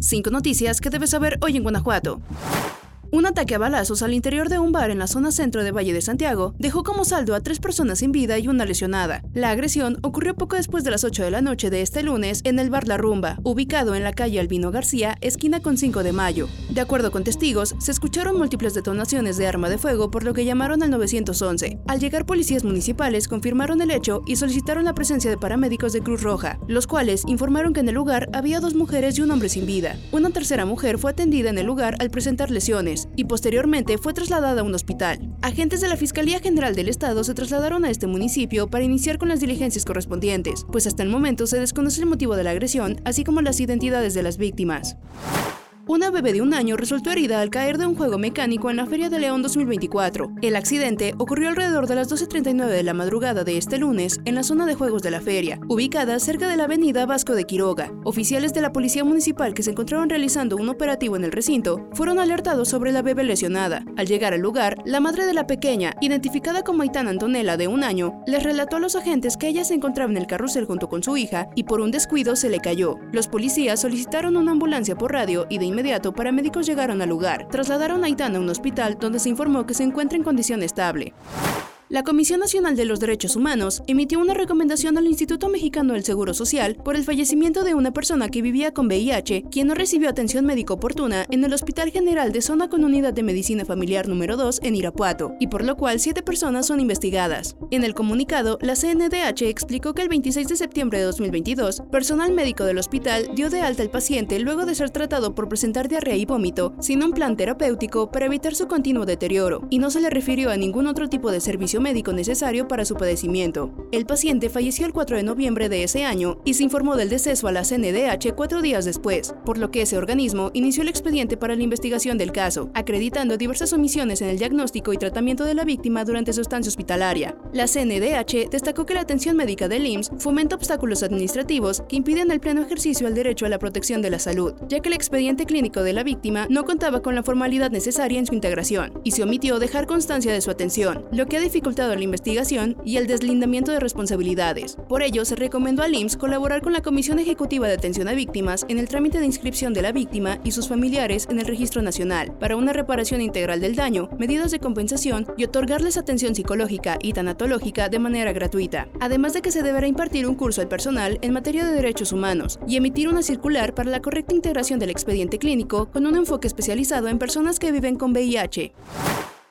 Cinco noticias que debes saber hoy en Guanajuato. Un ataque a balazos al interior de un bar en la zona centro de Valle de Santiago dejó como saldo a tres personas sin vida y una lesionada. La agresión ocurrió poco después de las 8 de la noche de este lunes en el bar La Rumba, ubicado en la calle Albino García, esquina con 5 de mayo. De acuerdo con testigos, se escucharon múltiples detonaciones de arma de fuego por lo que llamaron al 911. Al llegar policías municipales confirmaron el hecho y solicitaron la presencia de paramédicos de Cruz Roja, los cuales informaron que en el lugar había dos mujeres y un hombre sin vida. Una tercera mujer fue atendida en el lugar al presentar lesiones y posteriormente fue trasladada a un hospital. Agentes de la Fiscalía General del Estado se trasladaron a este municipio para iniciar con las diligencias correspondientes, pues hasta el momento se desconoce el motivo de la agresión, así como las identidades de las víctimas. Una bebé de un año resultó herida al caer de un juego mecánico en la Feria de León 2024. El accidente ocurrió alrededor de las 12.39 de la madrugada de este lunes en la zona de juegos de la feria, ubicada cerca de la avenida Vasco de Quiroga. Oficiales de la Policía Municipal que se encontraban realizando un operativo en el recinto fueron alertados sobre la bebé lesionada. Al llegar al lugar, la madre de la pequeña, identificada como Aitana Antonella de un año, les relató a los agentes que ella se encontraba en el carrusel junto con su hija y por un descuido se le cayó. Los policías solicitaron una ambulancia por radio y de inmediato paramédicos llegaron al lugar. Trasladaron a Aitana a un hospital donde se informó que se encuentra en condición estable. La Comisión Nacional de los Derechos Humanos emitió una recomendación al Instituto Mexicano del Seguro Social por el fallecimiento de una persona que vivía con VIH, quien no recibió atención médica oportuna en el Hospital General de Zona con Unidad de Medicina Familiar número 2 en Irapuato, y por lo cual siete personas son investigadas. En el comunicado, la CNDH explicó que el 26 de septiembre de 2022, personal médico del hospital dio de alta al paciente luego de ser tratado por presentar diarrea y vómito, sin un plan terapéutico para evitar su continuo deterioro, y no se le refirió a ningún otro tipo de servicio médico necesario para su padecimiento. El paciente falleció el 4 de noviembre de ese año y se informó del deceso a la CNDH cuatro días después, por lo que ese organismo inició el expediente para la investigación del caso, acreditando diversas omisiones en el diagnóstico y tratamiento de la víctima durante su estancia hospitalaria. La CNDH destacó que la atención médica del IMSS fomenta obstáculos administrativos que impiden el pleno ejercicio al derecho a la protección de la salud, ya que el expediente clínico de la víctima no contaba con la formalidad necesaria en su integración y se omitió dejar constancia de su atención, lo que ha la investigación y el deslindamiento de responsabilidades. Por ello, se recomendó al IMSS colaborar con la Comisión Ejecutiva de Atención a Víctimas en el trámite de inscripción de la víctima y sus familiares en el Registro Nacional para una reparación integral del daño, medidas de compensación y otorgarles atención psicológica y tanatológica de manera gratuita. Además de que se deberá impartir un curso al personal en materia de derechos humanos y emitir una circular para la correcta integración del expediente clínico con un enfoque especializado en personas que viven con VIH.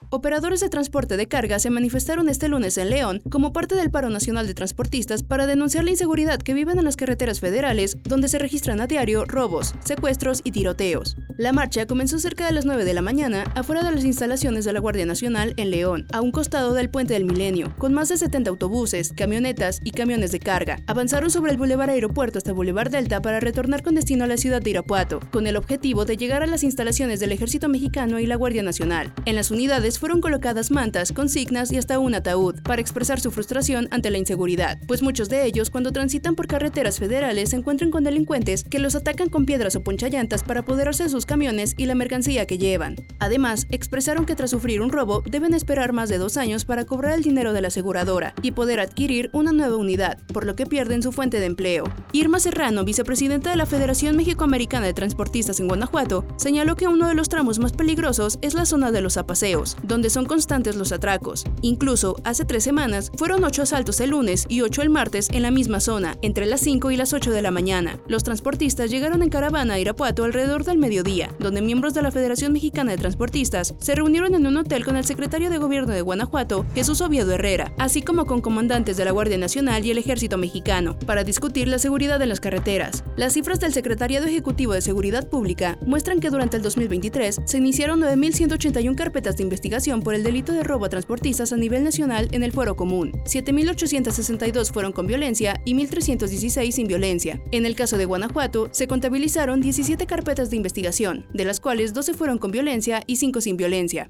Operadores de transporte de carga se manifestaron este lunes en León como parte del paro nacional de transportistas para denunciar la inseguridad que viven en las carreteras federales, donde se registran a diario robos, secuestros y tiroteos. La marcha comenzó cerca de las 9 de la mañana afuera de las instalaciones de la Guardia Nacional en León, a un costado del Puente del Milenio, con más de 70 autobuses, camionetas y camiones de carga. Avanzaron sobre el Boulevard Aeropuerto hasta Boulevard Delta para retornar con destino a la ciudad de Irapuato, con el objetivo de llegar a las instalaciones del Ejército Mexicano y la Guardia Nacional. En las unidades fueron colocadas mantas, consignas y hasta un ataúd para expresar su frustración ante la inseguridad, pues muchos de ellos cuando transitan por carreteras federales se encuentran con delincuentes que los atacan con piedras o ponchallantas para apoderarse de sus camiones y la mercancía que llevan. Además, expresaron que tras sufrir un robo deben esperar más de dos años para cobrar el dinero de la aseguradora y poder adquirir una nueva unidad, por lo que pierden su fuente de empleo. Irma Serrano, vicepresidenta de la Federación México-Americana de Transportistas en Guanajuato, señaló que uno de los tramos más peligrosos es la zona de los apaseos, donde son constantes los atracos. Incluso, hace tres semanas, fueron ocho asaltos el lunes y ocho el martes en la misma zona, entre las 5 y las 8 de la mañana. Los transportistas llegaron en caravana a Irapuato alrededor del mediodía, donde miembros de la Federación Mexicana de Transportistas se reunieron en un hotel con el secretario de Gobierno de Guanajuato, Jesús Oviedo Herrera, así como con comandantes de la Guardia Nacional y el Ejército Mexicano, para discutir la seguridad en las carreteras. Las cifras del Secretariado Ejecutivo de Seguridad Pública muestran que durante el 2023 se iniciaron 9.181 carpetas de investigación por el delito de robo a transportistas a nivel nacional en el fuero común. 7.862 fueron con violencia y 1.316 sin violencia. En el caso de Guanajuato, se contabilizaron 17 carpetas de investigación, de las cuales 12 fueron con violencia y 5 sin violencia.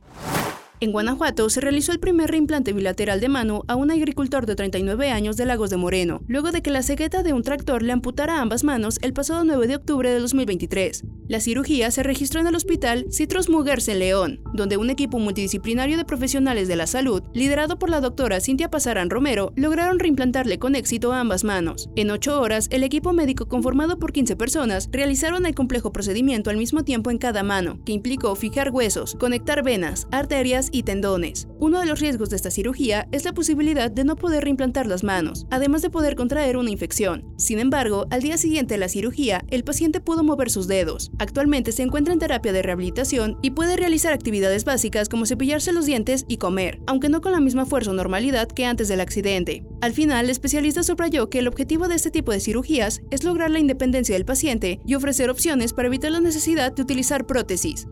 En Guanajuato se realizó el primer reimplante bilateral de mano a un agricultor de 39 años de Lagos de Moreno, luego de que la cegueta de un tractor le amputara ambas manos el pasado 9 de octubre de 2023. La cirugía se registró en el hospital Citrus Mugers en León, donde un equipo multidisciplinario de profesionales de la salud, liderado por la doctora Cintia Pasarán Romero, lograron reimplantarle con éxito ambas manos. En ocho horas, el equipo médico conformado por 15 personas realizaron el complejo procedimiento al mismo tiempo en cada mano, que implicó fijar huesos, conectar venas, arterias y tendones. Uno de los riesgos de esta cirugía es la posibilidad de no poder reimplantar las manos, además de poder contraer una infección. Sin embargo, al día siguiente de la cirugía, el paciente pudo mover sus dedos. Actualmente se encuentra en terapia de rehabilitación y puede realizar actividades básicas como cepillarse los dientes y comer, aunque no con la misma fuerza o normalidad que antes del accidente. Al final, el especialista subrayó que el objetivo de este tipo de cirugías es lograr la independencia del paciente y ofrecer opciones para evitar la necesidad de utilizar prótesis.